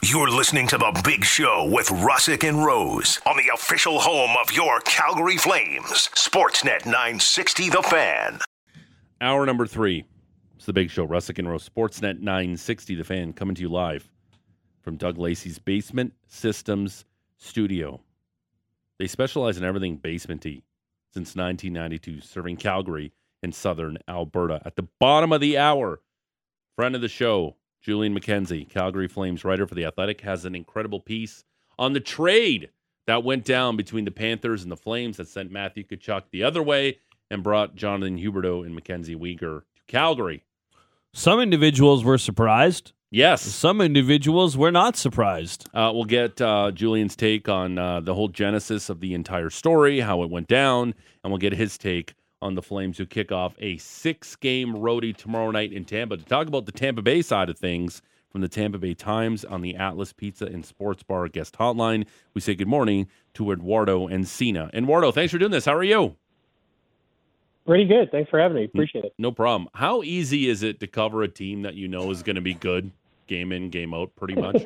You're listening to The Big Show with Russick and Rose on the official home of your Calgary Flames, Sportsnet 960 The Fan. Hour number three. It's The Big Show, Russick and Rose, Sportsnet 960 The Fan, coming to you live from Doug Lacey's Basement Systems Studio. They specialize in everything basementy since 1992, serving Calgary and southern Alberta. At the bottom of the hour, friend of the show, Julian McKenzie, Calgary Flames writer for The Athletic, has an incredible piece on the trade that went down between the Panthers and the Flames that sent Matthew Tkachuk the other way and brought Jonathan Huberdeau and Mackenzie Weegar to Calgary. Some individuals were surprised. Yes. Some individuals were not surprised. Uh, we'll get uh, Julian's take on uh, the whole genesis of the entire story, how it went down, and we'll get his take on the Flames who kick off a six game roadie tomorrow night in Tampa. To talk about the Tampa Bay side of things from the Tampa Bay Times on the Atlas Pizza and Sports Bar guest hotline, we say good morning to Eduardo and Encina. Eduardo, thanks for doing this. How are you? Pretty good. Thanks for having me. Appreciate it. No problem. How easy is it to cover a team that you know is going to be good game in, game out, pretty much?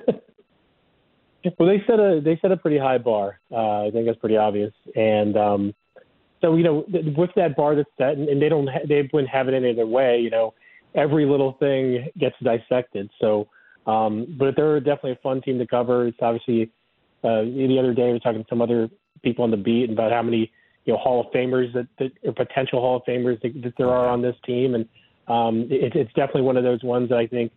well, they set a they set a pretty high bar. Uh, I think that's pretty obvious. And um, so you know, with that bar that's set, and, and they don't ha- they wouldn't have it any other way. You know, every little thing gets dissected. So, um, but they're definitely a fun team to cover. It's obviously uh, the other day we were talking to some other people on the beat about how many you know Hall of Famers that, that or potential Hall of Famers that, that there are on this team, and um, it, it's definitely one of those ones that I think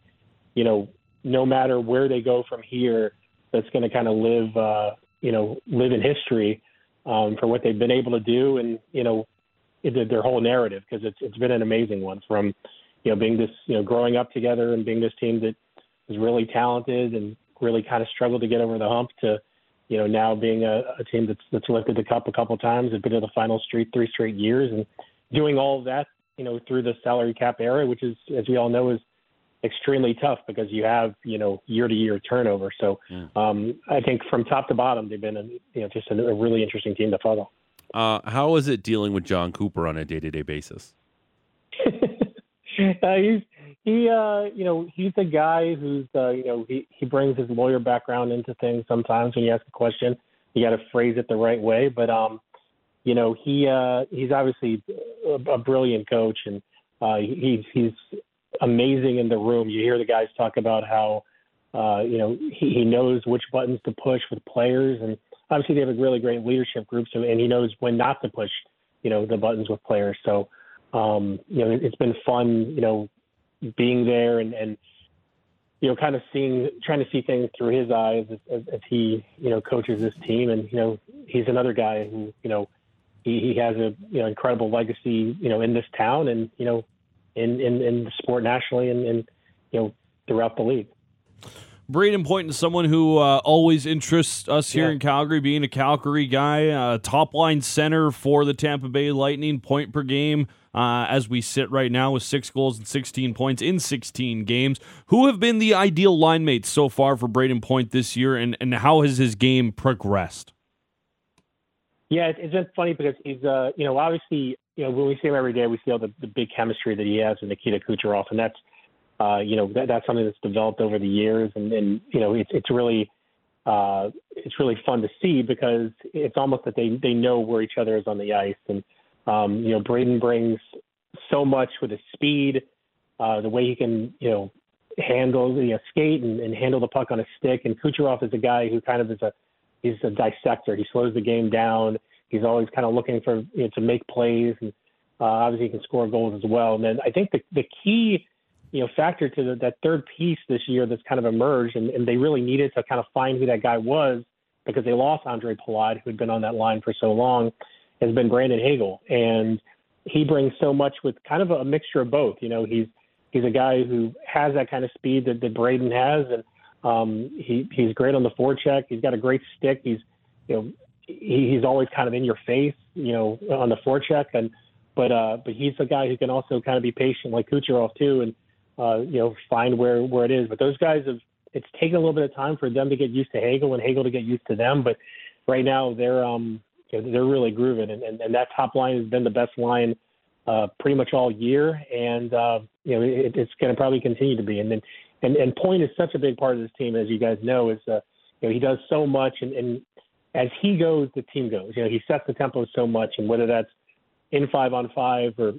you know no matter where they go from here, that's going to kind of live uh, you know live in history um, for what they've been able to do, and you know their whole narrative because it's it's been an amazing one from you know being this you know growing up together and being this team that is really talented and really kind of struggled to get over the hump to you know, now being a, a team that's that's lifted the cup a couple times, have been to the final street three straight years, and doing all of that, you know, through the salary cap era, which is, as we all know, is extremely tough because you have, you know, year to year turnover. So, um, I think from top to bottom, they've been, a, you know, just a, a really interesting team to follow. Uh, how is it dealing with Jon Cooper on a day to day basis? uh, he's he uh you know he's a guy who's uh you know he he brings his lawyer background into things sometimes when you ask a question you got to phrase it the right way but um you know he uh he's obviously a, a brilliant coach and uh he's he's amazing in the room you hear the guys talk about how uh you know he, he knows which buttons to push with players and obviously they have a really great leadership group so and he knows when not to push you know the buttons with players so um you know it's been fun you know being there and, and you know, kind of seeing, trying to see things through his eyes as, as he, you know, coaches this team. And, you know, he's another guy who, you know, he, he has a, you know, incredible legacy, you know, in this town and, you know, in, in, in the sport nationally and, and, you know, throughout the league. Brayden Point is someone who uh, always interests us here Yeah. in Calgary, being a Calgary guy, uh, top line center for the Tampa Bay Lightning, point per game uh, as we sit right now with six goals and 16 points in 16 games. Who have been the ideal line mates so far for Brayden Point this year, and, and how has his game progressed? Yeah, it- it's been funny because he's, uh, you know, obviously, you know, when we see him every day, we see all the, the big chemistry that he has with Nikita Kucherov, and that's, uh, you know, that, that's something that's developed over the years, and, and you know, it's it's really, uh, it's really fun to see because it's almost that they they know where each other is on the ice, and um, you know, Brayden brings so much with his speed, uh, the way he can, you know, handle, you know, skate and, and handle the puck on a stick, and Kucherov is a guy who kind of is a he's a dissector. He slows the game down. He's always kind of looking for you know, to make plays, and uh, obviously he can score goals as well. And then I think the the key you know factor to the, that third piece this year that's kind of emerged, and, and they really needed to kind of find who that guy was because they lost Ondrej Palat, who had been on that line for so long, has been Brandon Hagel, and he brings so much with kind of a mixture of both. You know, he's he's a guy who has that kind of speed that, that Brayden has, and um, he he's great on the forecheck. He's got a great stick. He's you know he, he's always kind of in your face, you know, on the forecheck, and but uh, but he's a guy who can also kind of be patient like Kucherov too, and uh, you know find where where it is. But those guys have it's taken a little bit of time for them to get used to Hagel and Hagel to get used to them. But right now they're um you know, they're really grooving, and, and and that top line has been the best line uh, pretty much all year, and uh, you know it, it's going to probably continue to be. And then and and Point is such a big part of this team, as you guys know. Is uh, you know he does so much, and, and as he goes, the team goes. You know he sets the tempo so much, and whether that's in five on five or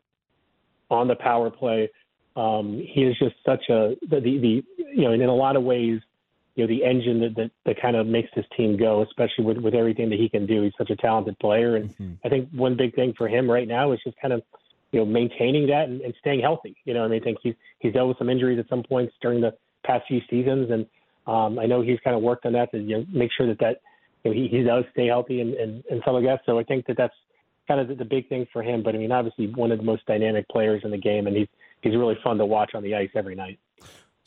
on the power play, um, he is just such a the, the the you know, and in a lot of ways, you know, the engine that that, that kind of makes this team go, especially with with everything that he can do. He's such a talented player, and mm-hmm. I think one big thing for him right now is just kind of you know maintaining that and, and staying healthy. You know, I mean, think he's he's dealt with some injuries at some points during the past few seasons, and um, I know he's kind of worked on that to you know, make sure that that you know, he he does stay healthy and and, and some of that. So I think that that's kind of the, the big thing for him. But I mean, obviously one of the most dynamic players in the game, and he's he's really fun to watch on the ice every night.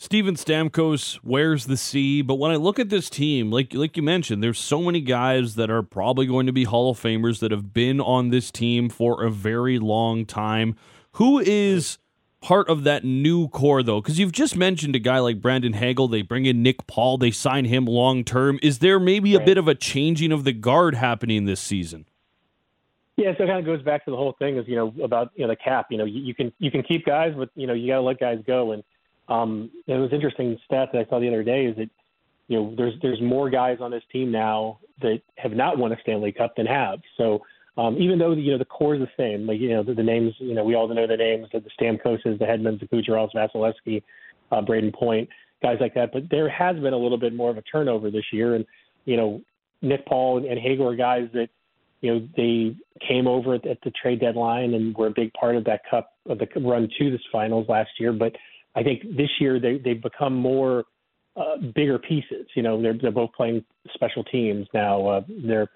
Steven Stamkos wears the C, but when I look at this team, like like you mentioned, there's so many guys that are probably going to be Hall of Famers that have been on this team for a very long time. Who is part of that new core though? Because you've just mentioned a guy like Brandon Hagel. They bring in Nick Paul. They sign him long term. Is there maybe a bit of a changing of the guard happening this season? Yeah, so it kind of goes back to the whole thing is you know about you know the cap. You know you, you can you can keep guys, but you know you got to let guys go. And um, it was interesting stat that I saw the other day is that you know there's there's more guys on this team now that have not won a Stanley Cup than have. So um, even though you know the core is the same, like you know the, the names, you know we all know the names the Stamkoses, the Hedmans, the Kucherovs, Vasilevskiy, uh, Brayden Point, guys like that. But there has been a little bit more of a turnover this year, and you know Nick Paul and, and Hagel guys that you know, they came over at, at the trade deadline and were a big part of that cup of the run to this finals last year. But I think this year they they've become more uh, bigger pieces. You know, they're they're both playing special teams now. Uh, they're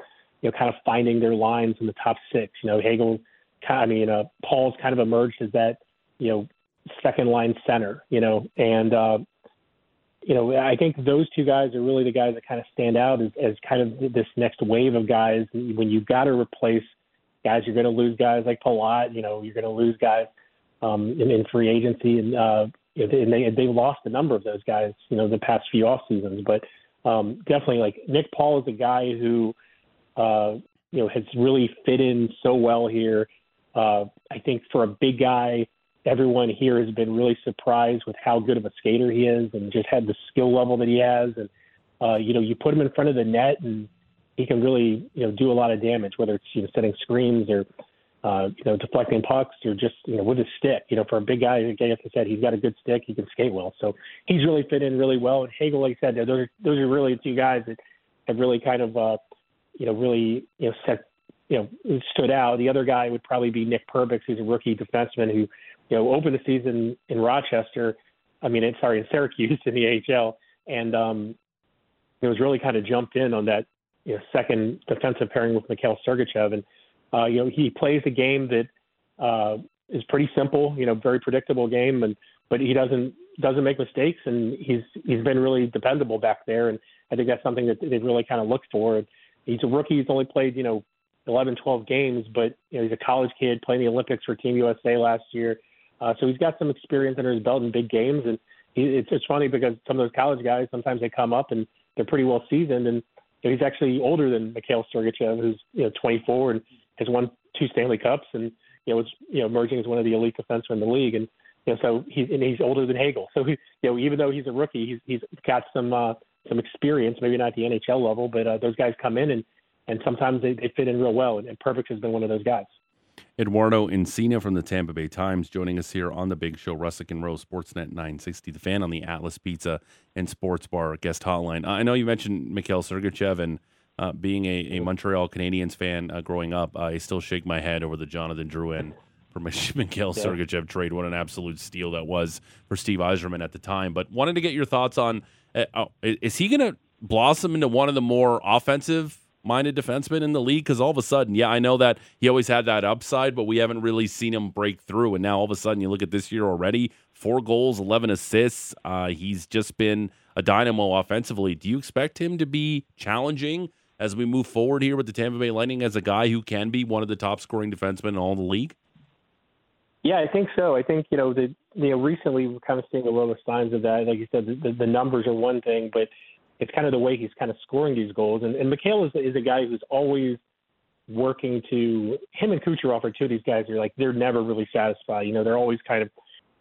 you know kind of finding their lines in the top six. You know, Hagel, I mean, uh, Paul's kind of emerged as that you know second line center. You know, and uh, you know, I think those two guys are really the guys that kind of stand out as, as kind of this next wave of guys. When you've got to replace guys, you're going to lose guys like Palat. You know, you're going to lose guys um, in, in free agency, and uh, and they they've lost a number of those guys. You know, the past few off seasons, but um, definitely like Nick Paul is a guy who uh, you know has really fit in so well here. Uh, I think for a big guy everyone here has been really surprised with how good of a skater he is and just had the skill level that he has. And, uh, you know, you put him in front of the net and he can really, you know, do a lot of damage, whether it's, you know, setting screens or, uh, you know, deflecting pucks or just, you know, with his stick. You know, for a big guy, like I said, he's got a good stick. He can skate well. So he's really fit in really well. And Hagel, like I said, those are, those are really two guys that have really kind of, uh, you know, really, you know, set, you know, stood out. The other guy would probably be Nick Perbix, who's a rookie defenseman who, you know, opened the season in Rochester. I mean, sorry, in Syracuse in the AHL, and um, it was really kind of jumped in on that you know, second defensive pairing with Mikhail Sergachev, and uh, you know he plays a game that uh, is pretty simple, you know, very predictable game, and but he doesn't doesn't make mistakes, and he's he's been really dependable back there, and I think that's something that they've really kind of looked for. He's a rookie; he's only played you know 11, 12 games, but you know he's a college kid playing the Olympics for Team USA last year. Uh, so he's got some experience under his belt in big games, and he, it's it's funny because some of those college guys sometimes they come up and they're pretty well seasoned, and you know, he's actually older than Mikhail Sergachev, who's you know 24 and has won two Stanley Cups, and you know was you know emerging as one of the elite defensemen in the league, and you know so he's and he's older than Hagel, so he you know even though he's a rookie, he's he's got some uh, some experience, maybe not at the NHL level, but uh, those guys come in and and sometimes they, they fit in real well, and, and Perbix has been one of those guys. Eduardo Encina from the Tampa Bay Times joining us here on the Big Show, Russick and Rose, Sportsnet 960, the fan on the Atlas Pizza and Sports Bar guest hotline. I know you mentioned Mikhail Sergachev and uh, being a, a, Montreal Canadiens fan uh, growing up, I still shake my head over the Jonathan Drouin for Mikhail yeah. Sergachev trade. What an absolute steal that was for Steve Yzerman at the time. But wanted to get your thoughts on uh, oh, is he going to blossom into one of the more offensive minded defensemen in the league? Because all of a sudden, yeah, I know that he always had that upside, but we haven't really seen him break through. And now all of a sudden, you look at this year already four goals, 11 assists. Uh, he's just been a dynamo offensively. Do you expect him to be challenging as we move forward here with the Tampa Bay Lightning as a guy who can be one of the top scoring defensemen in all the league? Yeah, I think so. I think you know the you know recently we're kind of seeing a little of signs of that. Like you said, the, the numbers are one thing, but it's kind of the way he's kind of scoring these goals. And, and Mikhail is, is a guy who's always working to him and Kucherov are two of these guys are like they're never really satisfied. You know, they're always kind of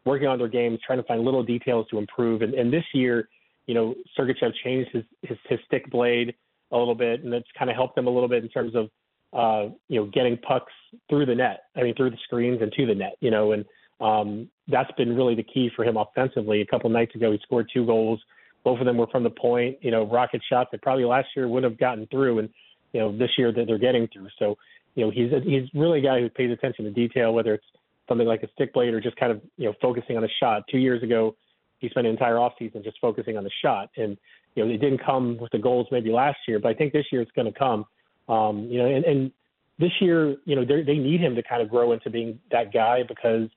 working on their games, trying to find little details to improve. And, and this year, you know, Sergachev changed his, his, his stick blade a little bit, and that's kind of helped them a little bit in terms of, uh, you know, getting pucks through the net. I mean, through the screens and to the net, you know, and um, that's been really the key for him offensively. A couple nights ago, he scored two goals. Both of them were from the point, you know, rocket shots that probably last year would have gotten through, and you know, this year that they're getting through. So, you know, he's he's really a guy who pays attention to detail, whether it's something like a stick blade or just kind of you know focusing on a shot. Two years ago, he spent an entire offseason just focusing on the shot, and you know it didn't come with the goals maybe last year, but I think this year it's going to come. Um, you know, and, and this year, you know, they need him to kind of grow into being that guy because.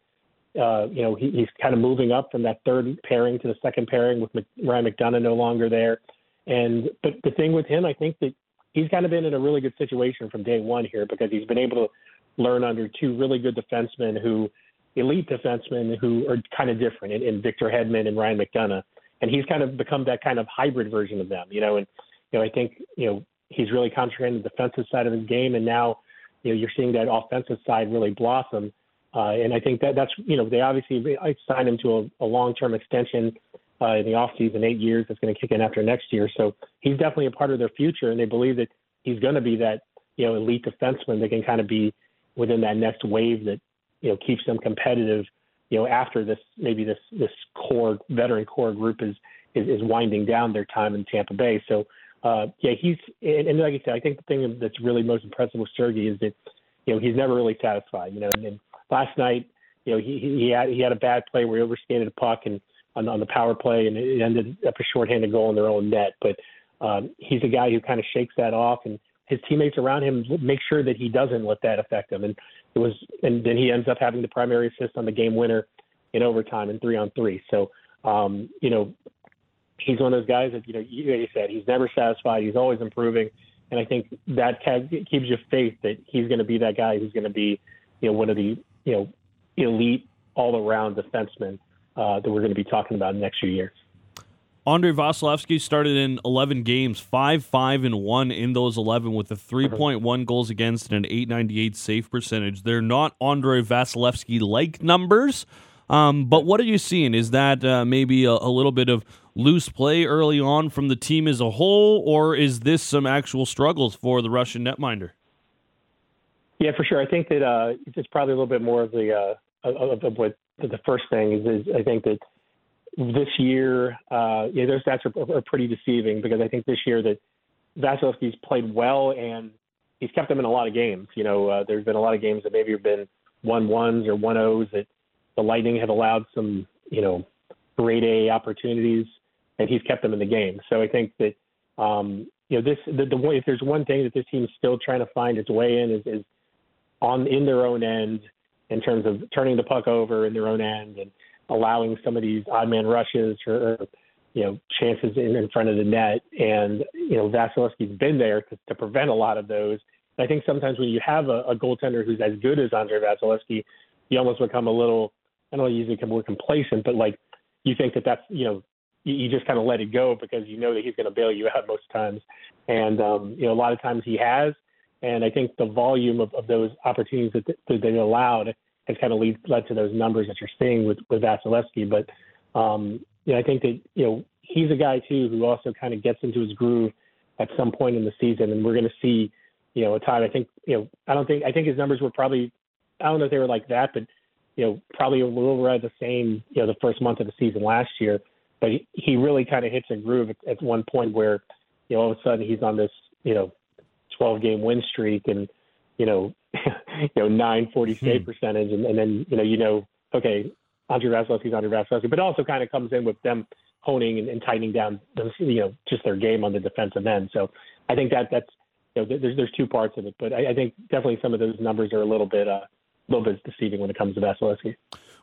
Uh, you know, he, he's kind of moving up from that third pairing to the second pairing with Ryan McDonagh no longer there. And but the thing with him, I think that he's kind of been in a really good situation from day one here because he's been able to learn under two really good defensemen who elite defensemen who are kind of different in, in Victor Hedman and Ryan McDonagh. And he's kind of become that kind of hybrid version of them, you know, and you know, I think, you know, he's really concentrating the defensive side of his game and now, you know, you're seeing that offensive side really blossom. Uh, and I think that that's, you know, they obviously signed him to a, a long-term extension uh, in the offseason, eight years. That's going to kick in after next year. So he's definitely a part of their future, and they believe that he's going to be that you know elite defenseman that can kind of be within that next wave that you know keeps them competitive. You know, after this maybe this this core veteran core group is is, is winding down their time in Tampa Bay. So uh, yeah, he's and, and like I said, I think the thing that's really most impressive with Sergey is that you know he's never really satisfied. You know, and, and last night you know he he had he had a bad play where he overskated a puck and on, on the power play and it ended up a shorthanded goal in their own net. But um, he's a guy who kind of shakes that off, and his teammates around him make sure that he doesn't let that affect him. And it was, and then he ends up having the primary assist on the game winner in overtime and three on three. So, um, you know, he's one of those guys that you know, you, like you said, he's never satisfied. He's always improving, and I think that keeps you faith that he's going to be that guy who's going to be, you know, one of the you know elite all around defensemen uh, that we're going to be talking about in the next few years. Andrei Vasilevskiy started in 11 games, 5 5 and 1 in those 11 with a 3.1 goals against and an 898 save percentage. They're not Andrei Vasilevskiy like numbers, um, but what are you seeing? Is that uh, maybe a, a, little bit of loose play early on from the team as a whole, or is this some actual struggles for the Russian netminder? Yeah, for sure. I think that uh, it's probably a little bit more of the uh, of, of what the first thing is, is I think that this year, uh, yeah, those stats are, are pretty deceiving because I think this year that Vasilevskiy's played well and he's kept them in a lot of games. You know, uh, there's been a lot of games that maybe have been one ones or one O's that the Lightning have allowed some, you know, grade A opportunities, and he's kept them in the game. So I think that, um, you know, this the, the if there's one thing that this team's still trying to find its way in is, is on in their own end in terms of turning the puck over in their own end and allowing some of these odd man rushes or, you know chances in, in front of the net. And you know Vasilevskiy's been there to, to prevent a lot of those. And I think sometimes when you have a, a goaltender who's as good as Andrei Vasilevskiy, you almost become a little I don't know, usually become more complacent, but like you think that that's you know you, you just kind of let it go because you know that he's going to bail you out most times. And um, you know a lot of times he has. And I think the volume of, of those opportunities that, that they allowed has kind of lead, led to those numbers that you're seeing with, with Vasilevskiy. But, um, you know, I think that, you know, he's a guy too who also kind of gets into his groove at some point in the season. And we're going to see, you know, a time, I think, you know, I don't think, I think his numbers were probably, I don't know if they were like that, but, you know, probably a little around the same, you know, the first month of the season last year. But he, he really kind of hits a groove at one point where, you know, all of a sudden he's on this, you know, 12 game win streak and, you know, you know, 940 save hmm. percentage. And, and then, you know, you know, okay, Andrei Vasilevskiy's Andrei Vasilevskiy, but also kind of comes in with them honing and, and tightening down, you know, just their game on the defensive end. So I think that that's, you know, there's, there's two parts of it, but I, I think definitely some of those numbers are a little bit, uh, a little bit deceiving when it comes to Vasilevskiy.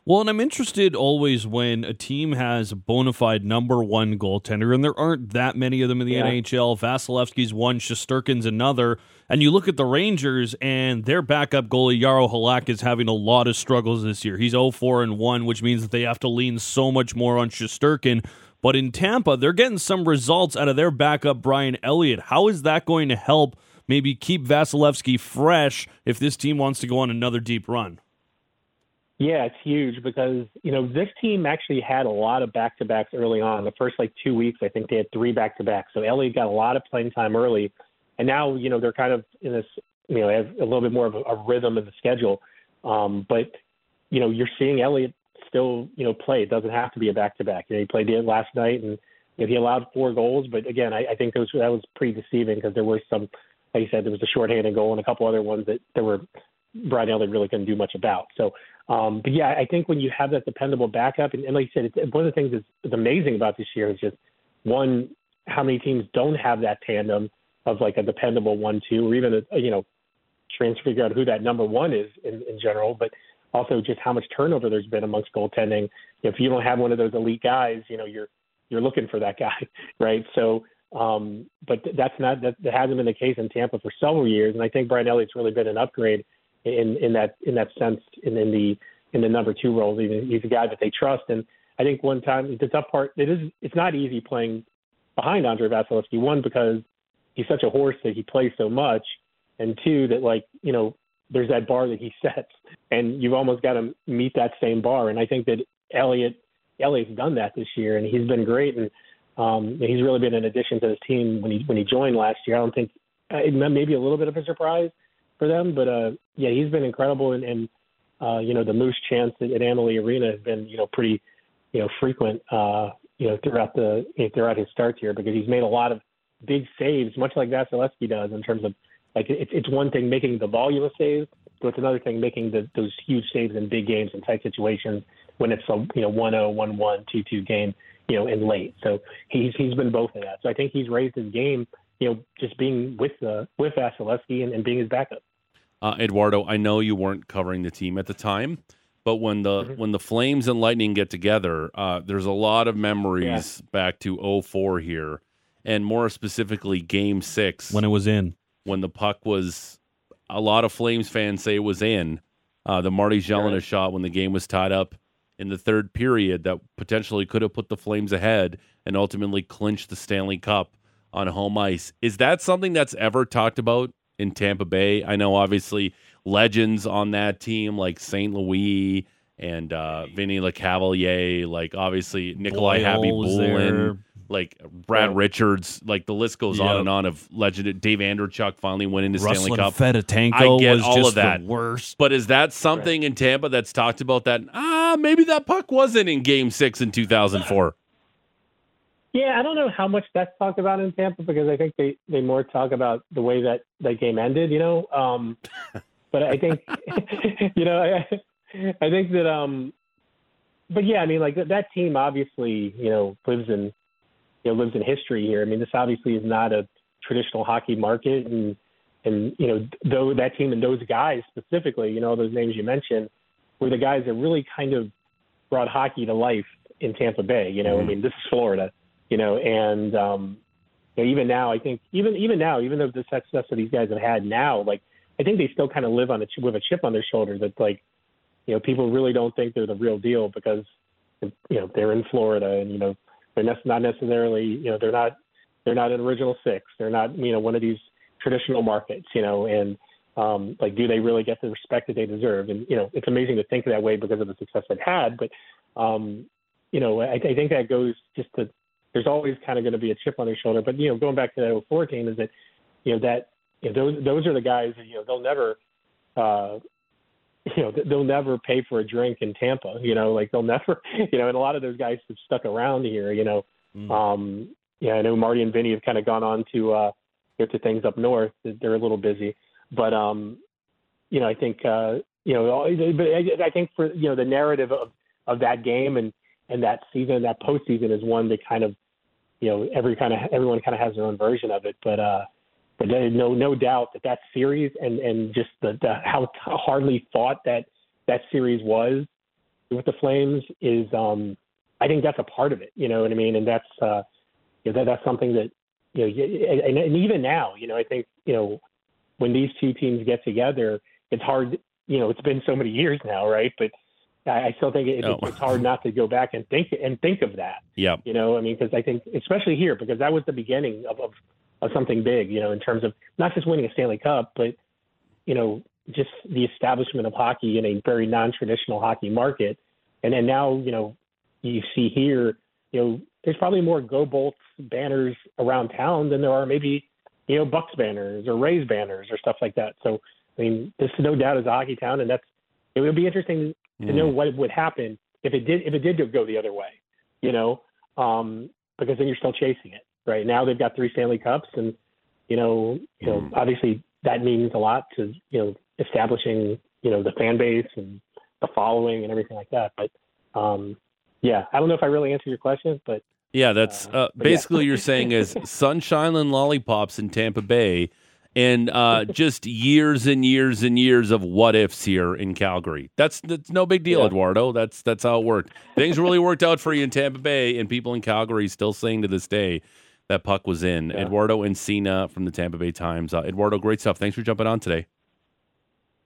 Well, and I'm interested always when a team has a bona fide number one goaltender, and there aren't that many of them in the yeah. NHL. Vasilevskiy's one, Shesterkin's another. And you look at the Rangers, and their backup goalie, Jaro Halak, is having a lot of struggles this year. He's 0 4 and 1, which means that they have to lean so much more on Shesterkin. But in Tampa, they're getting some results out of their backup, Brian Elliott. How is that going to help maybe keep Vasilevskiy fresh if this team wants to go on another deep run? Yeah, it's huge because you know this team actually had a lot of back to backs early on. The first like two weeks, I think they had three back to backs. So Elliott got a lot of playing time early, and now you know they're kind of in this you know have a little bit more of a, rhythm in the schedule. Um, but you know you're seeing Elliott still you know play. It doesn't have to be a back to back. You know he played it last night and you know, he allowed four goals, but again I, I think those that was pretty deceiving because there were some like you said there was a shorthanded goal and a couple other ones that there were Brian Elliott really couldn't do much about. So um, but yeah, I think when you have that dependable backup, and, and like you said, it's, one of the things that's, that's amazing about this year is just one, how many teams don't have that tandem of like a dependable one-two, or even a, you know, trying to figure out who that number one is in, in general, but also just how much turnover there's been amongst goaltending. If you don't have one of those elite guys, you know, you're you're looking for that guy, right? So, um, but that's not that, that hasn't been the case in Tampa for several years, and I think Brian Elliott's really been an upgrade in in that in that sense in, in the in the number two role. He's, a guy that they trust, and I think one time the tough part it is it's not easy playing behind Andrei Vasilevskiy. One because he's such a horse that he plays so much, and two that like you know there's that bar that he sets, and you've almost got to meet that same bar. And I think that Elliott Elliott's done that this year, and he's been great, and um, he's really been an addition to this team when he when he joined last year. I don't think uh, maybe a little bit of a surprise for them. But uh, yeah, he's been incredible, and, and uh, you know the Moose chance at, at Amalie Arena has been you know pretty you know frequent uh, you know throughout the you know, throughout his starts here because he's made a lot of big saves, much like Vasilevskiy does in terms of like it's it's one thing making the volume of saves, but it's another thing making the, those huge saves in big games and tight situations when it's a you know one zero one one two two game you know and late. So he's he's been both of that. So I think he's raised his game you know, just being with the with Vasilevskiy and, and being his backup. Uh, Eduardo, I know you weren't covering the team at the time, but when the mm-hmm. when the Flames and Lightning get together, uh, there's a lot of memories yeah. back to 04 here, and more specifically, Game Six when it was in, when the puck was. A lot of Flames fans say it was in. Uh, the Marty Gelinas right. shot when the game was tied up in the third period that potentially could have put the Flames ahead and ultimately clinched the Stanley Cup on home ice. Is that something that's ever talked about in Tampa Bay? I know obviously legends on that team like St. Louis and uh, Vinny Lecavalier, like obviously Nikolai Khabibulin, like Brad yeah. Richards, like the list goes yep. on and on of legend. Dave Andreychuk finally winning the Stanley Cup. Fedotenko I get all of that. worst. But is that something right. in Tampa that's talked about that? Ah, maybe that puck wasn't in Game Six in two thousand four. Yeah, I don't know how much that's talked about in Tampa because I think they they more talk about the way that that game ended, you know. Um, but I think, you know, I, I think that, um, but yeah, I mean, like that, that team obviously, you know, lives in, you know, lives in history here. I mean, this obviously is not a traditional hockey market, and and you know, though that team and those guys specifically, you know, those names you mentioned, were the guys that really kind of brought hockey to life in Tampa Bay. You know, mm-hmm. I mean, this is Florida you know, and um, you know, even now, I think even even now, even though the success that these guys have had now, like I think they still kind of live on a with a chip on their shoulder that like, you know, people really don't think they're the real deal because you know they're in Florida and you know they're not necessarily you know they're not they're not an original six, they're not you know one of these traditional markets, you know, and um, like do they really get the respect that they deserve? And you know, it's amazing to think that way because of the success they've had, but um, you know, I, I think that goes just to there's always kind of going to be a chip on their shoulder. But you know, going back to that 04 team, is that you know that you know, those those are the guys that you know they'll never. Uh, you know they'll never pay for a drink in Tampa. You know, like they'll never. You know, and a lot of those guys have stuck around here. You know, mm. um, yeah, I know Marty and Vinny have kind of gone on to uh, get to things up north. They're a little busy, but um, you know, I think uh, you know, but I, I think for you know the narrative of of that game and and that season, that postseason is one that kind of you know every kind of everyone kind of has their own version of it, but uh, but no no doubt that that series and and just the, the how hardly fought that that series was with the Flames is um I think that's a part of it. You know what I mean? And that's uh you know, that that's something that you know and, and even now you know I think you know when these two teams get together it's hard you know it's been so many years now right but I still think it, oh. it's hard not to go back and think and think of that. Yeah, you know, I mean, because I think especially here because that was the beginning of, of of something big. You know, in terms of not just winning a Stanley Cup, but you know, just the establishment of hockey in a very non-traditional hockey market. And then now, you know, you see here, you know, there's probably more Go Bolts banners around town than there are maybe, you know, Bucks banners or Rays banners or stuff like that. So, I mean, this no doubt is a hockey town, and that's it would be interesting to Mm. know what would happen if it did if it did go the other way, you know, um, because then you're still chasing it. Right now, they've got three Stanley Cups, and you know, you know, Mm. obviously that means a lot to you know establishing you know the fan base and the following and everything like that. But um, yeah, I don't know if I really answered your question, but Yeah, that's Uh, uh, but yeah. basically you're saying is sunshine and lollipops in Tampa Bay, and uh, just years and years and years of what ifs here in Calgary. That's that's no big deal, Yeah. Eduardo. That's that's how it worked. Things really worked out for you in Tampa Bay, and people in Calgary still saying to this day that puck was in. Yeah. Eduardo Encina from the Tampa Bay Times. Uh, Eduardo, great stuff. Thanks for jumping on today.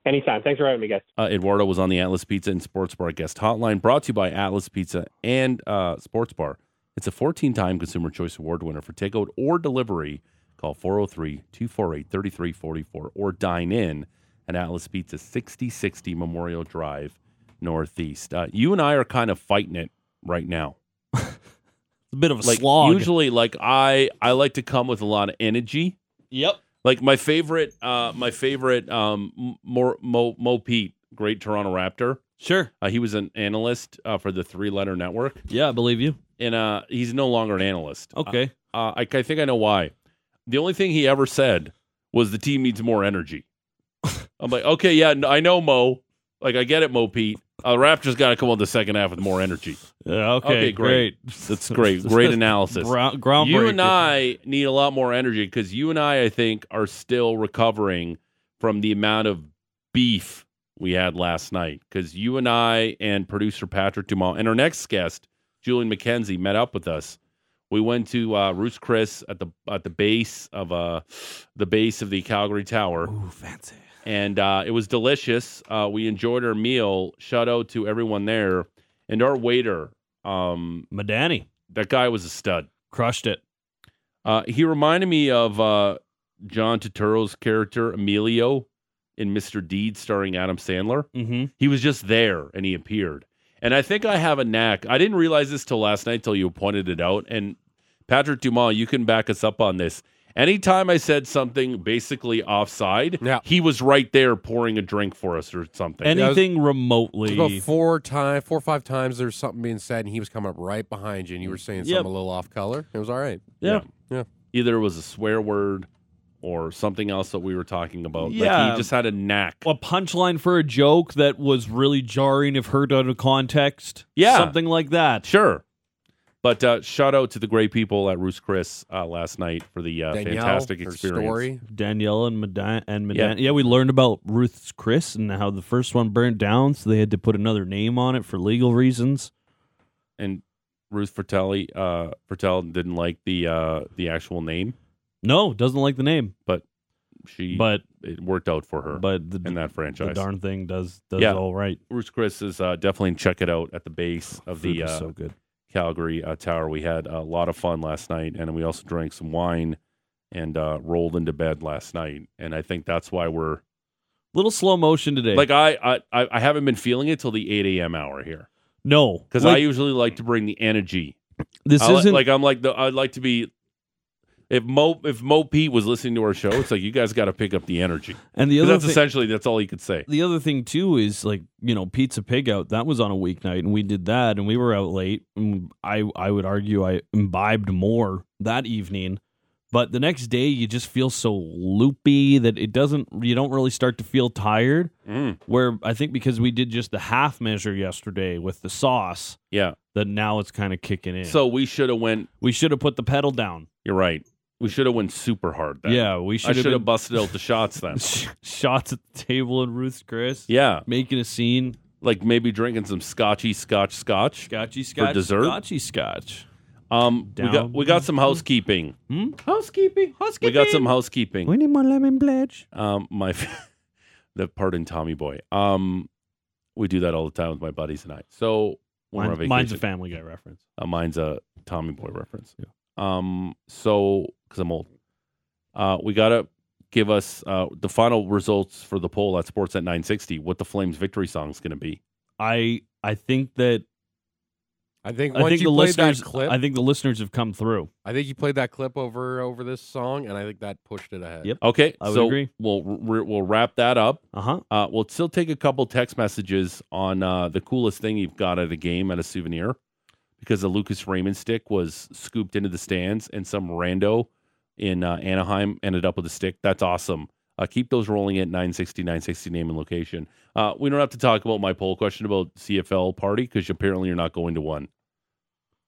anytime. Thanks for having me, guys. Uh, Eduardo was on the Atlas Pizza and Sports Bar guest hotline, brought to you by Atlas Pizza and uh, Sports Bar. It's a 14 time Consumer Choice Award winner for takeout or delivery. Call 403 248 3344 or dine in at Atlas Pizza, 6060 Memorial Drive, Northeast. Uh, you and I are kind of fighting it right now. It's a bit of a Like, slog. usually, like I, I like to come with a lot of energy. yep. Like my favorite, uh, my favorite, um, Mo, Mo, Mo Pete, great Toronto Raptor. Sure. Uh, he was an analyst uh, for the Three Letter Network, Yeah, I believe you. and uh, he's no longer an analyst. Okay. Uh, I, I think I know why. The only thing he ever said was the team needs more energy. I'm like, okay, yeah, I know Mo. Like, I get it, Mo Pete. Uh, Raptors got to come on the second half with more energy. Yeah, okay, Okay, great. great. That's great. Great analysis. Ground, groundbreaking. You and I need a lot more energy because you and I, I think, are still recovering from the amount of beef we had last night. Because you and I and producer Patrick Dumont and our next guest, Julian McKenzie, met up with us. We went to uh, Ruth's Chris at the at the base of uh, the base of the Calgary Tower Ooh, fancy. and uh, it was delicious. Uh, we enjoyed our meal. Shout out to everyone there, and our waiter. Um, Madani that guy was a stud. crushed it. Uh, he reminded me of uh, John Turturro's character Emilio in Mr. Deed, starring Adam Sandler. Mm-hmm. He was just there, and he appeared. And I think I have a knack. I didn't realize this till last night, till you pointed it out. And Patrick Dumont, you can back us up on this. Anytime I said something basically offside, Yeah. he was right there pouring a drink for us or something. Anything remotely. About four time, four or five times, there's something being said, and he was coming up right behind you, and you were saying Yep. something a little off color. It was all right. yeah. Either it was a swear word or something else that we were talking about. Like Yeah. he just had a knack. A punchline for a joke that was really jarring if heard out of context. Yeah. Something like that. Sure. But uh, shout out to the great people at Ruth's Chris uh, last night for the uh, Danielle, fantastic experience. story. Danielle and Madan and Yeah. Madan. Yeah. we learned about Ruth's Chris and how the first one burned down, so they had to put another name on it for legal reasons. And Ruth Fratelli, uh, Fertel didn't like the uh, the actual name. No, doesn't like the name, but She, but it worked out for her but the, in that franchise, the darn thing does does Yeah. all right. Ruth's Chris is uh, definitely check it out at the base of Food the uh, so good. Calgary uh, Tower. We had a lot of fun last night, and we also drank some wine and uh, rolled into bed last night. And I think that's why we're a Little slow motion today. like I I I haven't been feeling it till the eight a.m. hour here no, because I usually like to bring the energy. this I li- isn't like I'm like the I'd like to be. If Mo if Mo Pete was listening to our show, it's like you guys got to pick up the energy. and the other That's thing, essentially that's all you could say. the other thing too is like you know pizza pig out that was on a weeknight and we did that and we were out late and i i would argue i imbibed more that evening but the next day you just feel so loopy that it doesn't you don't really start to feel tired Mm, where i think because we did just the half measure yesterday with the sauce yeah. that now it's kind of kicking in So we should have went. we should have put the pedal down You're right. We should have went super hard. Then. yeah we I should should have have busted out the shots then. shots at the table in ruth's chris Yeah, making a scene like maybe drinking some scotchy scotch scotch. scotchy scotch for dessert? scotchy scotch Um, we got we got some housekeeping. Hmm? Housekeeping. We got some housekeeping. We need more lemon pledge. Um, my the pardon Tommy Boy. Um, we do that all the time with my buddies and I. So when we're on Mine, mine's a Family Guy reference. Uh, mine's a Tommy Boy reference. Yeah. Um, so because I'm old, uh, we got to give us uh, the final results for the poll at Sportsnet 960. What the Flames' victory song is going to be? I I think that I think I once think you the played listeners that clip, I think the listeners have come through. I think you played that clip over over this song, and I think that pushed it ahead. Yep. Okay, I would so agree. we'll we'll we'll wrap that up. Uh-huh. Uh, we'll still take a couple text messages on uh, the coolest thing you've got at a game at a souvenir because the Lucas Raymond stick was scooped into the stands and some rando in uh, Anaheim ended up with a stick. That's awesome. Uh, keep those rolling at 960, 960 name and location. Uh, we don't have to talk about my poll question about CFL party because apparently you're not going to one,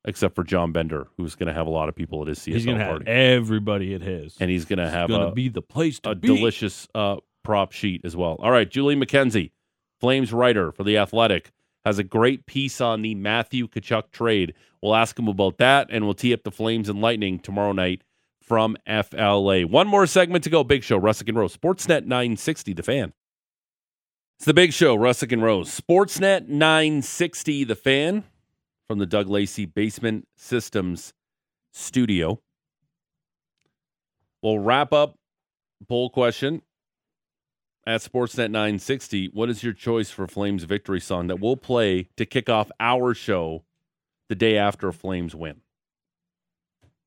except for John Bender, who's going to have a lot of people at his CFL He's gonna have party. everybody at his. and he's going to have gonna a, be the place to a be. delicious uh, prop sheet as well. All right, Julie McKenzie, Flames writer for The Athletic, has a great piece on the Matthew Tkachuk trade. We'll ask him about that, and we'll tee up the Flames and Lightning tomorrow night from FLA. One more segment to go. Big Show, Russick and Rose, Sportsnet 960, The Fan. It's the Big Show, Russick and Rose, Sportsnet 960, The Fan, from the Doug Lacey Basement Systems studio. We'll wrap up poll question at Sportsnet 960. What is your choice for Flames victory song that we'll play to kick off our show the day after Flames win?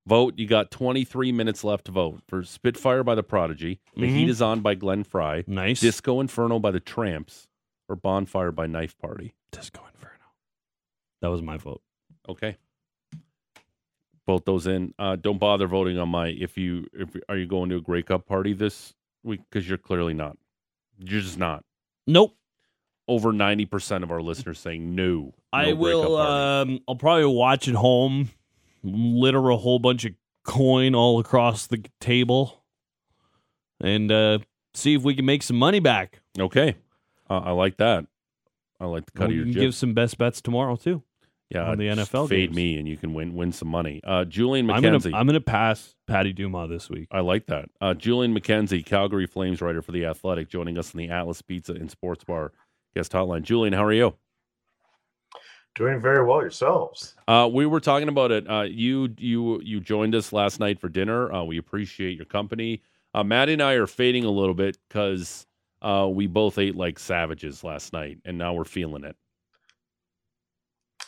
Vote. You got 23 minutes left to vote for Spitfire by the Prodigy, The Mhm. Heat is On by Glenn Frey, nice. Disco Inferno by the Tramps, or Bonfire by Knife Party. Disco Inferno. That was my vote. Okay. Vote those in. Uh, don't bother voting on my. If you if are you going to a Grey Cup party this week? Because you're clearly not. You're just not. Nope. Over ninety percent of our listeners saying no. no I will. Um, I'll probably watch at home, litter a whole bunch of coin all across the table, and uh, see if we can make some money back. okay. Uh, I like that. I like the cut we of your can jib. give some best bets tomorrow too. yeah, on the NFL Fade games. me, and you can win win some money. Uh, Julian I'm gonna McKenzie. I'm gonna pass Patty Duma this week. I like that. Uh, Julian McKenzie, Calgary Flames writer for the Athletic, joining us in the Atlas Pizza and Sports Bar guest hotline. Julian, how are you? Doing very well yourselves. Uh, we were talking about it. Uh, you you you joined us last night for dinner. Uh, we appreciate your company. Uh, Maddie and I are fading a little bit because uh, we both ate like savages last night, and now we're feeling it.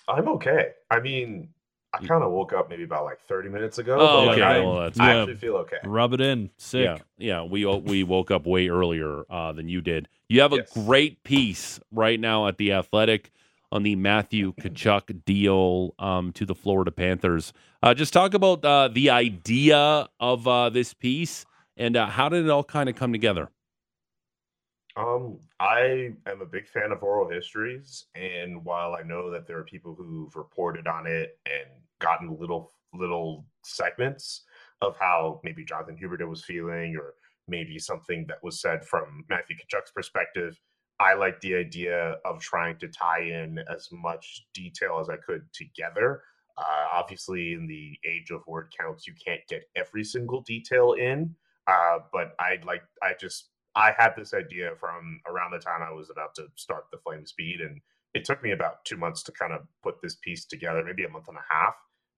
I'm okay. I mean, I kind of woke up maybe about like 30 minutes ago. Oh, but, like, okay. I, Well, that's I Yeah. actually feel okay. Rub it in. Sick. Yeah, yeah. We we woke up way earlier uh, than you did. You have a Yes. great piece right now at the Athletic on the Matthew Tkachuk deal um, to the Florida Panthers. Uh, just talk about uh, the idea of uh, this piece and uh, how did it all kind of come together. Um, I am a big fan of oral histories, and while I know that there are people who've reported on it and gotten little little segments of how maybe Jonathan Huberdeau was feeling, or maybe something that was said from Matthew Tkachuk's perspective, I like the idea of trying to tie in as much detail as I could together. Uh, obviously, in the age of word counts, you can't get every single detail in, uh, but I'd like I just I had this idea from around the time I was about to start the Flames beat, and it took me about two months to kind of put this piece together, maybe a month and a half,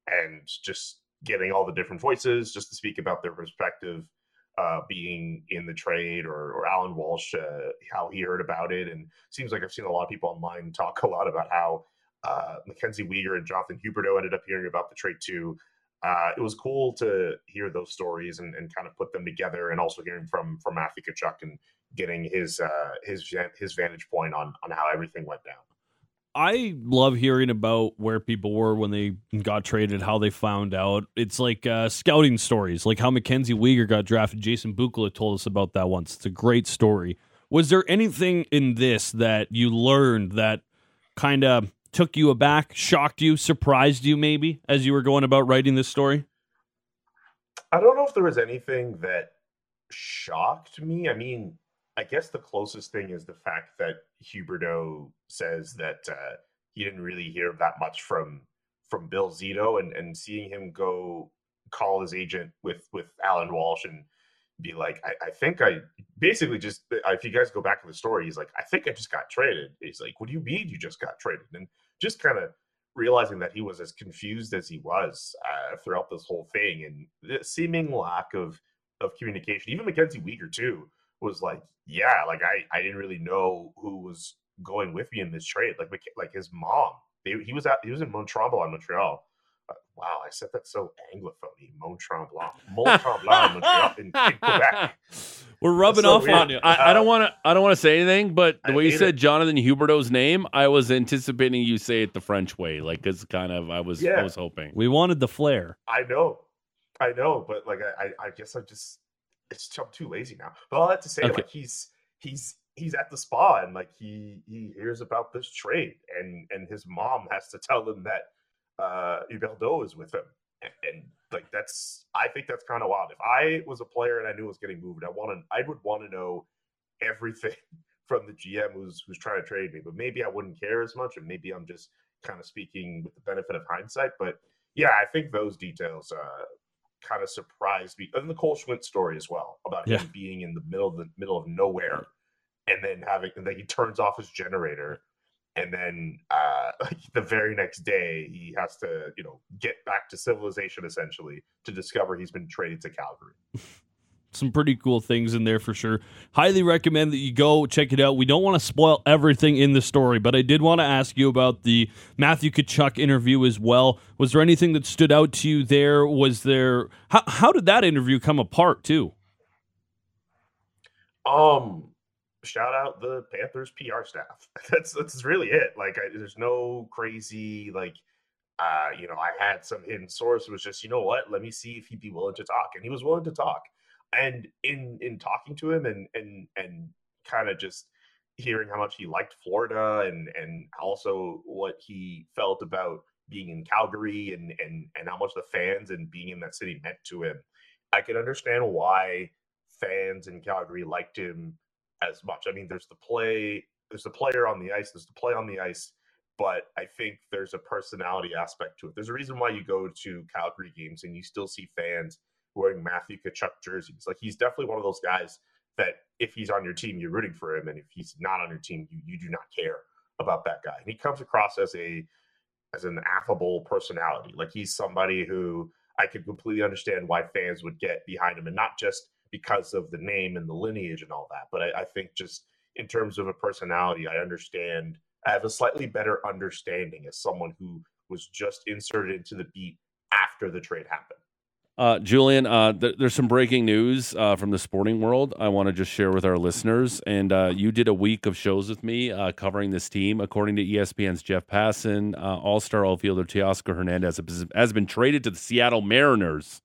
and just getting all the different voices just to speak about their perspective, uh, being in the trade, or, or Allan Walsh, uh, how he heard about it, and seems like I've seen a lot of people online talk a lot about how uh, Mackenzie Weegar and Jonathan Huberdeau ended up hearing about the trade too uh, it was cool to hear those stories and, and kind of put them together, and also hearing from from Matthew Tkachuk and getting his uh, his his vantage point on on how everything went down. I love hearing about where people were when they got traded, how they found out. It's like uh, scouting stories, like how Mackenzie Weegar got drafted. Jason Bukala told us about that once. It's a great story. Was there anything in this that you learned that kind of took you aback, shocked you, surprised you, maybe, as you were going about writing this story? I don't know if there was anything that shocked me. I mean, I guess the closest thing is the fact that Huberdeau says that uh, he didn't really hear that much from from Bill Zito, and and seeing him go call his agent with with Allan Walsh and be like, I, I think I basically just if you guys go back to the story, he's like, I think I just got traded. He's like, What do you mean you just got traded? And just kind of realizing that he was as confused as he was uh, throughout this whole thing, and the seeming lack of of communication. Even Mackenzie Weegar too was like, yeah, like I I didn't really know who was going with me in this trade. Like like his mom, they, he was at he was in Mont Tremblant, Montreal. Uh, wow, I said that so anglophone. Mont Tremblant, Mont Tremblant, Montreal, in, in Quebec. We're rubbing so off weird. on you. I, I don't want to. I don't want to say anything, but the I way you said it. Jonathan Huberdeau's name, I was anticipating you say it the French way, like it's kind of. I was. I was hoping. We wanted the flair. I know, I know, but like I, I, I guess I'm just it's I'm too lazy now. But all that to say, Okay. like he's he's he's at the spa and like he he hears about this trade and and his mom has to tell him that uh Huberdeau is with him. And, and like that's I think that's kind of wild. If I was a player and I knew it was getting moved, I want to I would want to know everything from the GM who's who's trying to trade me. But maybe I wouldn't care as much, and maybe I'm just kind of speaking with the benefit of hindsight. But yeah, I think those details uh, kind of surprised me. And the Cole Schwindt story as well about Yeah. him being in the middle of the middle of nowhere, and then having and then he turns off his generator, and then uh, the very next day he has to you know get back to civilization essentially to discover he's been traded to Calgary. Some pretty cool things in there for sure. Highly recommend that you go check it out. We don't want to spoil everything in the story, but I did want to ask you about the Matthew Tkachuk interview as well. Was there anything that stood out to you there? Was there how how did that interview come apart too? Um, shout out the Panthers PR staff. That's that's really it. Like, I, there's no crazy like, uh, you know, I had some hidden source. It was just, you know what? Let me see if he'd be willing to talk, and he was willing to talk. And in in talking to him, and and and kind of just hearing how much he liked Florida, and and also what he felt about being in Calgary, and and and how much the fans and being in that city meant to him. I can understand why fans in Calgary liked him as much. I mean, there's the play, there's the player on the ice, there's the play on the ice, but I think there's a personality aspect to it. There's a reason why you go to Calgary games and you still see fans wearing Matthew Tkachuk jerseys. Like he's definitely one of those guys that if he's on your team, you're rooting for him, and if he's not on your team, you you do not care about that guy. And he comes across as a as an affable personality. Like he's somebody who I could completely understand why fans would get behind him, and not just because of the name and the lineage and all that. But I, I think just in terms of a personality, I understand. I have a slightly better understanding as someone who was just inserted into the beat after the trade happened. Uh, Julian, uh, th- there's some breaking news uh, from the sporting world. I want to just share with our listeners. And uh, you did a week of shows with me uh, covering this team. According to ESPN's Jeff Passan, uh, All Star outfielder Teoscar Hernandez has- been traded to the Seattle Mariners.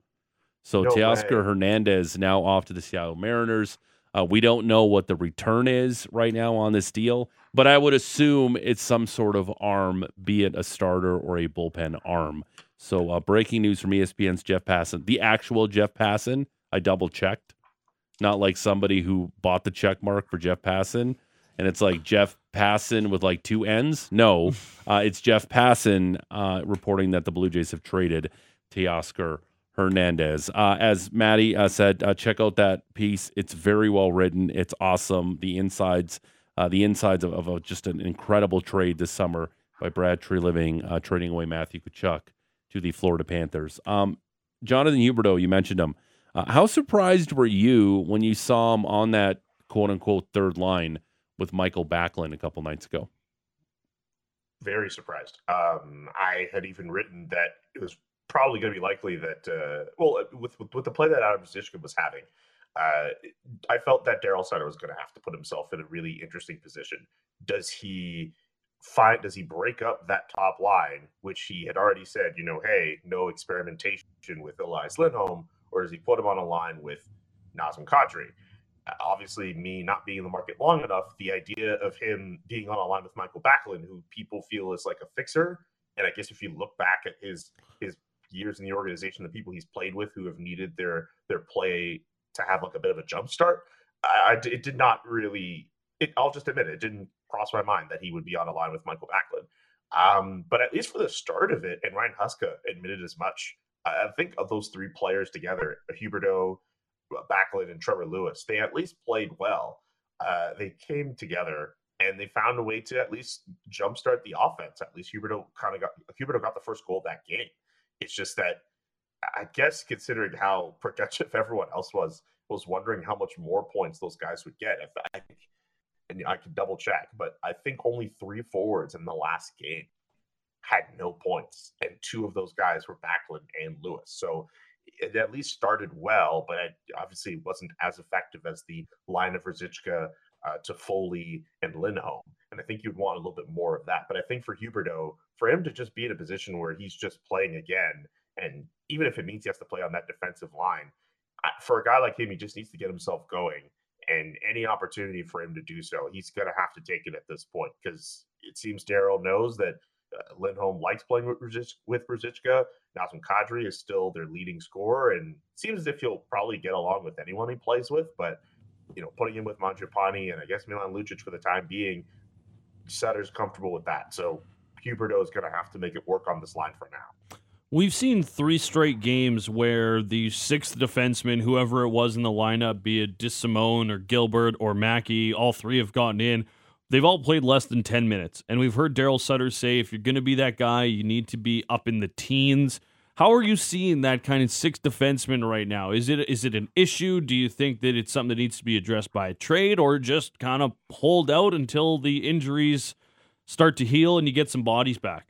So No Teoscar way. Hernandez now off to the Seattle Mariners. Uh, we don't know what the return is right now on this deal, but I would assume it's some sort of arm, be it a starter or a bullpen arm. So, uh, breaking news from ESPN's Jeff Passan, the actual Jeff Passan. I double checked, not like somebody who bought the check mark for Jeff Passan, and it's like Jeff Passan with like two N's. No, uh, it's Jeff Passan uh, reporting that the Blue Jays have traded Teoscar Hernandez. Uh, as Maddie uh, said, uh, check out that piece. It's very well written. It's awesome. The insides, uh, the insides of, of a, just an incredible trade this summer by Brad Treliving, uh, trading away Matthew Tkachuk to the Florida Panthers. Um, Jonathan Huberdeau, you mentioned him. Uh, how surprised were you when you saw him on that quote unquote third line with Michael Backlund a couple nights ago? very surprised. Um, I had even written that it was probably going to be likely that, uh, well, with, with with the play that Adam Zishkin was having, uh, I felt that Daryl Sutter was going to have to put himself in a really interesting position. Does he find? Does he break up that top line, which he had already said, you know, hey, no experimentation with Elias Lindholm, or does he put him on a line with Nazem Kadri? Uh, obviously me not being in the market long enough, the idea of him being on a line with Michael Backlund, who people feel is like a fixer, and I guess if you look back at his his years in the organization, the people he's played with who have needed their their play to have like a bit of a jump start, I, I- it did not really. It, I'll just admit it, it didn't cross my mind that he would be on a line with Michael Backlund. Um, but at least for the start of it, and Ryan Huska admitted as much. I think of those three players together, Huberdeau, Backlund and Trevor Lewis, they at least played well. Uh, they came together and they found a way to at least jumpstart the offense. At least Huberdeau kind of got Huberdeau got the first goal that game. It's just that I guess considering how productive everyone else was, was wondering how much more points those guys would get. I think, and I could double check, but I think only three forwards in the last game had no points, and two of those guys were Backlund and Lewis. So it at least started well, but it obviously wasn't as effective as the line of Ruzicka uh, Toffoli and Lindholm. And I think you'd want a little bit more of that. But I think for Huberdeau, for him to just be in a position where he's just playing again, and even if it means he has to play on that defensive line, for a guy like him, he just needs to get himself going. And any opportunity for him to do so, he's going to have to take it at this point because it seems Daryl knows that uh, Lindholm likes playing with, Ruzicka. Nazem Kadri is still their leading scorer and seems as if he'll probably get along with anyone he plays with. But, you know, putting him with Mangiapane and I guess Milan Lucic for the time being, Sutter's comfortable with that. So Huberdeau is going to have to make it work on this line for now. We've seen three straight games where the sixth defenseman, whoever it was in the lineup, be it DeSimone or Gilbert or Mackey, all three have gotten in. They've all played less than 10 minutes. And we've heard Daryl Sutter say if you're going to be that guy, you need to be up in the teens. How are you seeing that kind of six defenseman right now? Is it is it an issue? Do you think that it's something that needs to be addressed by a trade or just kind of hold out until the injuries start to heal and you get some bodies back?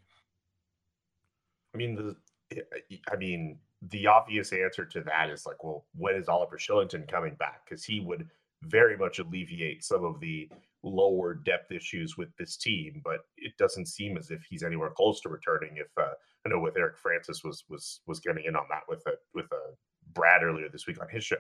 I mean, the I mean, the obvious answer to that is like, well, when is Oliver Kylington coming back? Because he would very much alleviate some of the lower depth issues with this team, but it doesn't seem as if he's anywhere close to returning. If uh, I know with Eric Francis was was was getting in on that with a with a Brad earlier this week on his show,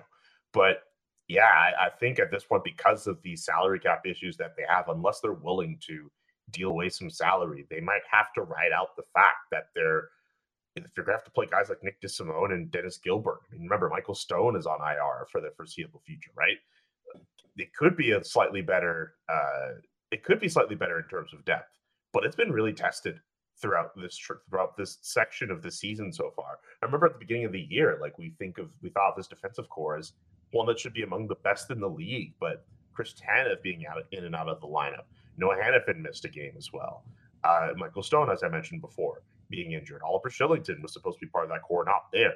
but yeah, I, I think at this point because of the salary cap issues that they have, unless they're willing to deal away some salary, they might have to ride out the fact that they're if you're gonna have to play guys like Nick DeSimone and Dennis Gilbert. I mean, remember Michael Stone is on IR for the foreseeable future, right? it could be a slightly better. Uh, it could be slightly better in terms of depth, but it's been really tested throughout this throughout this section of the season so far. I remember at the beginning of the year, like we think of we thought of this defensive core as one that should be among the best in the league, but Chris Tanev being out in and out of the lineup. Noah Hanifin missed a game as well. Uh, Michael Stone, as I mentioned before, being injured. Oliver Kylington was supposed to be part of that core, not there.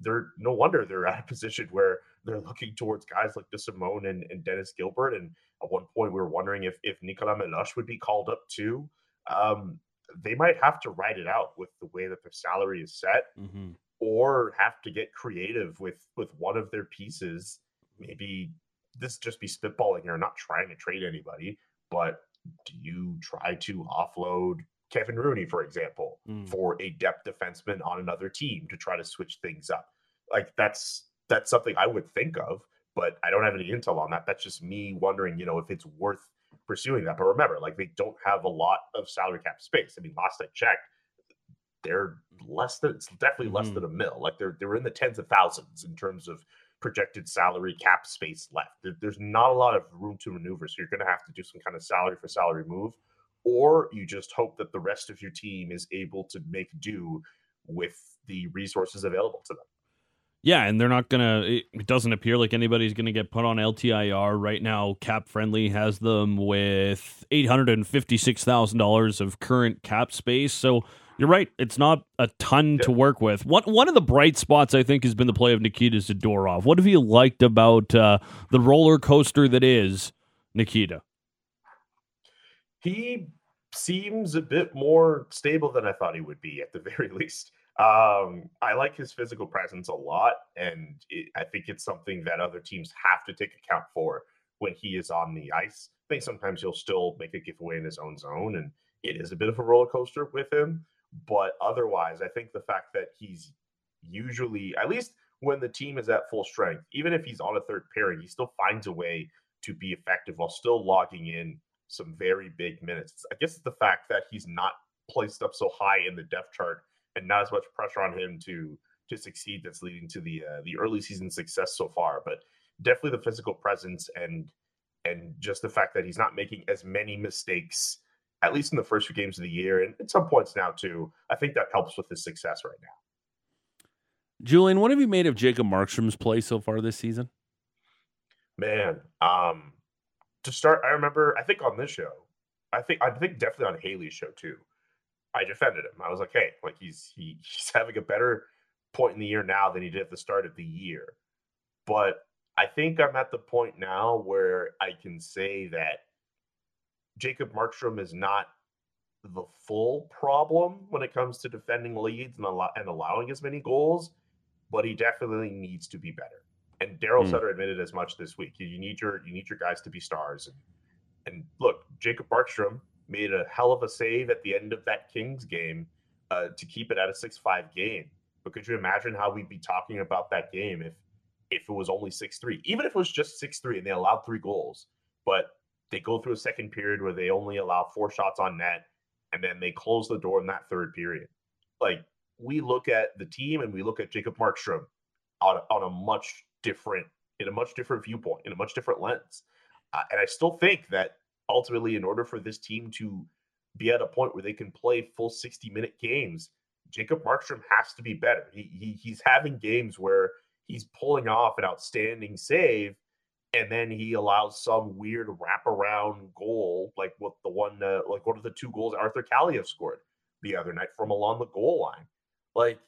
They're no wonder they're at a position where they're looking towards guys like DeSimone and, and Dennis Gilbert. And at one point, we were wondering if if Nicolas Meloche would be called up too. Um, they might have to write it out with the way that their salary is set, mm-hmm. or have to get creative with with one of their pieces. Maybe this just be spitballing here, not trying to trade anybody, but do you try to offload Kevin Rooney, for example, mm. for a depth defenseman on another team to try to switch things up? Like that's that's something I would think of, but I don't have any intel on that. That's just me wondering, you know, if it's worth pursuing that. But remember, like they don't have a lot of salary cap space. I mean, last I checked, they're less than it's definitely less mm-hmm. than a mil. Like they're they're in the tens of thousands in terms of projected salary cap space left. There, there's not a lot of room to maneuver, so you're going to have to do some kind of salary for salary move, or you just hope that the rest of your team is able to make do with the resources available to them. Yeah, and they're not gonna. It doesn't appear like anybody's gonna get put on LTIR right now. Cap Friendly has them with eight hundred and fifty-six thousand dollars of current cap space. So you're right; it's not a ton to work with. One one of the bright spots I think has been the play of Nikita Zadorov. What have you liked about uh, the roller coaster that is Nikita? He seems a bit more stable than I thought he would be, at the very least. Um, I like his physical presence a lot, and it, I think it's something that other teams have to take account for when he is on the ice. I think sometimes he'll still make a giveaway in his own zone, and it is a bit of a roller coaster with him. But otherwise, I think the fact that he's usually, at least when the team is at full strength, even if he's on a third pairing, he still finds a way to be effective while still logging in some very big minutes. I guess it's the fact that he's not placed up so high in the depth chart and not as much pressure on him to to succeed that's leading to the uh, the early season success so far. But definitely the physical presence and and just the fact that he's not making as many mistakes at least in the first few games of the year and at some points now too i think that helps with his success right now. Julian what have you made of jacob markstrom's play so far this season? Man um to start i remember i think on this show i think i think definitely on haley's show too I defended him. I was like, hey, like he's he, he's having a better point in the year now than he did at the start of the year. But I think I'm at the point now where I can say that Jacob Markstrom is not the full problem when it comes to defending leads and, allow- and allowing as many goals, but he definitely needs to be better. And Daryl Hmm. Sutter admitted as much this week. You need your you need your guys to be stars. And, and look, Jacob Markstrom made a hell of a save at the end of that Kings game uh, to keep it at a six-five game. But could you imagine how we'd be talking about that game if if it was only six three, even if it was just six three and they allowed three goals, but they go through a second period where they only allow four shots on net, and then they close the door in that third period. Like we look at the team and we look at Jacob Markstrom on a, on a much different in a much different viewpoint in a much different lens, uh, and I still think that ultimately, in order for this team to be at a point where they can play full sixty minute games, Jacob Markstrom has to be better. He, he he's having games where he's pulling off an outstanding save, and then he allows some weird wraparound goal, like what the one, uh, like one of the two goals Arthur Kaliev scored the other night from along the goal line. Like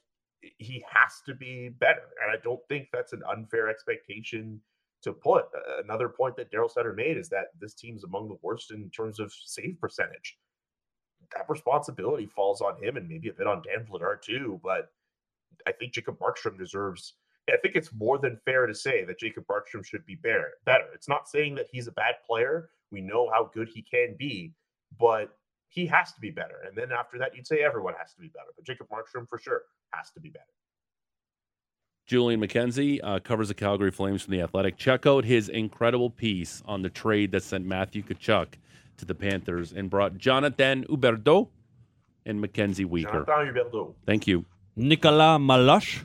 he has to be better, and I don't think that's an unfair expectation to put. Another point that Daryl Sutter made is that this team's among the worst in terms of save percentage. That responsibility falls on him and maybe a bit on Dan Vladar too, but I think Jacob Markstrom deserves. I think it's more than fair to say that Jacob Markstrom should be better. Better. It's not saying that he's a bad player. We know how good he can be, but he has to be better. And then after that, you'd say everyone has to be better. But Jacob Markstrom for sure has to be better. Julian McKenzie uh, covers the Calgary Flames from the Athletic. Check out his incredible piece on the trade that sent Matthew Tkachuk to the Panthers and brought Jonathan Huberdeau and MacKenzie Weegar. Jonathan Huberdeau, Thank you. Nicolas Malache,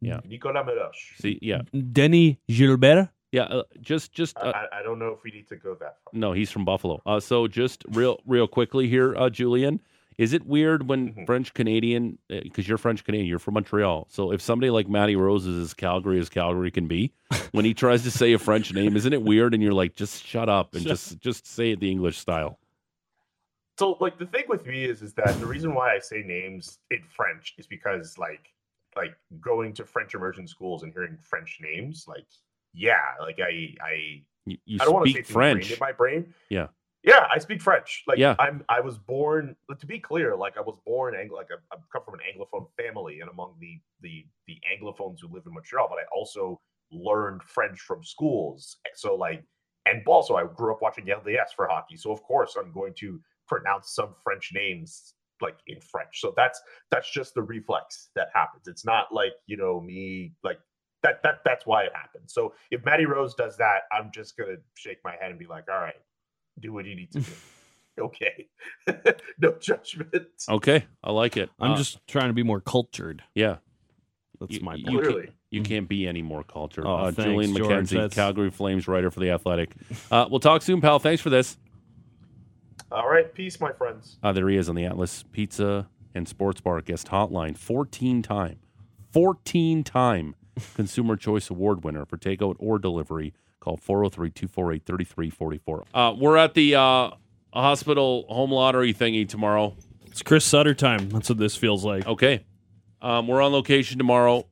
Yeah. Nicolas Meloche. See, yeah, Denny Gilbert. Yeah. Uh, just, just uh, I, I don't know if we need to go that far. no, he's from Buffalo. Uh, so just real, real quickly here, uh, Julian. Is it weird when Mhm. French Canadian, because you're French Canadian, you're from Montreal. So if somebody like Matty Rose is as Calgary as Calgary can be, when he tries to say a French name, isn't it weird? And you're like, just shut up and just just say it the English style. So like the thing with me is is that the reason why I say names in French is because like like going to French immersion schools and hearing French names, like yeah, like I I You, you I don't want to say speak French. in my brain. Yeah. Yeah, I speak French. Like Yeah. I'm I was born to be clear, like I was born Anglo like I, I come from an anglophone family and among the the the anglophones who live in Montreal, but I also learned French from schools. So like and also I grew up watching RDS for hockey. So of course I'm going to pronounce some French names like in French. So that's that's just the reflex that happens. It's not like, you know, me like that that that's why it happens. So if Matty Rose does that, I'm just gonna shake my head and be like, all right, do what you need to do. okay. no judgment. Okay, I like it. I'm Uh, just trying to be more cultured. yeah. That's You- my you point. can't- Clearly. You can't be any more cultured. Oh, uh, thanks, Julian McKenzie, That's- Calgary Flames writer for the Athletic. Uh, we'll talk soon, pal. Thanks for this. All right, peace, my friends. Uh, there he is on the Atlas Pizza and Sports Bar guest hotline. 14 time, 14 time Consumer Choice Award winner for takeout or delivery. Call 403 248 3344. Uh, We're at the uh, hospital home lottery thingy tomorrow. It's Chris Sutter time. That's what this feels like. Okay. Um, we're on location tomorrow.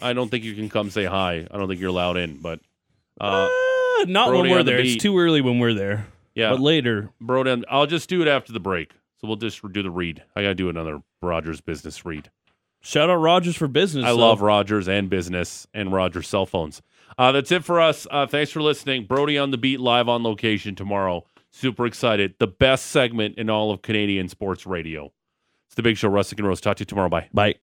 I don't think you can come say hi. I don't think you're allowed in, but uh, Uh, not Brody when we're on the there. It's too early when we're there. yeah. But later, Bro, down- I'll just do it after the break. So we'll just do the read. I got to do another Rogers business read. Shout out Rogers for business. I though. love Rogers and business and Rogers cell phones. Uh, that's it for us. Uh, thanks for listening. Brody on the beat live on location tomorrow. Super excited. The best segment in all of Canadian sports radio. It's the Big Show. Russick and Rose. Talk to you tomorrow. Bye. Bye.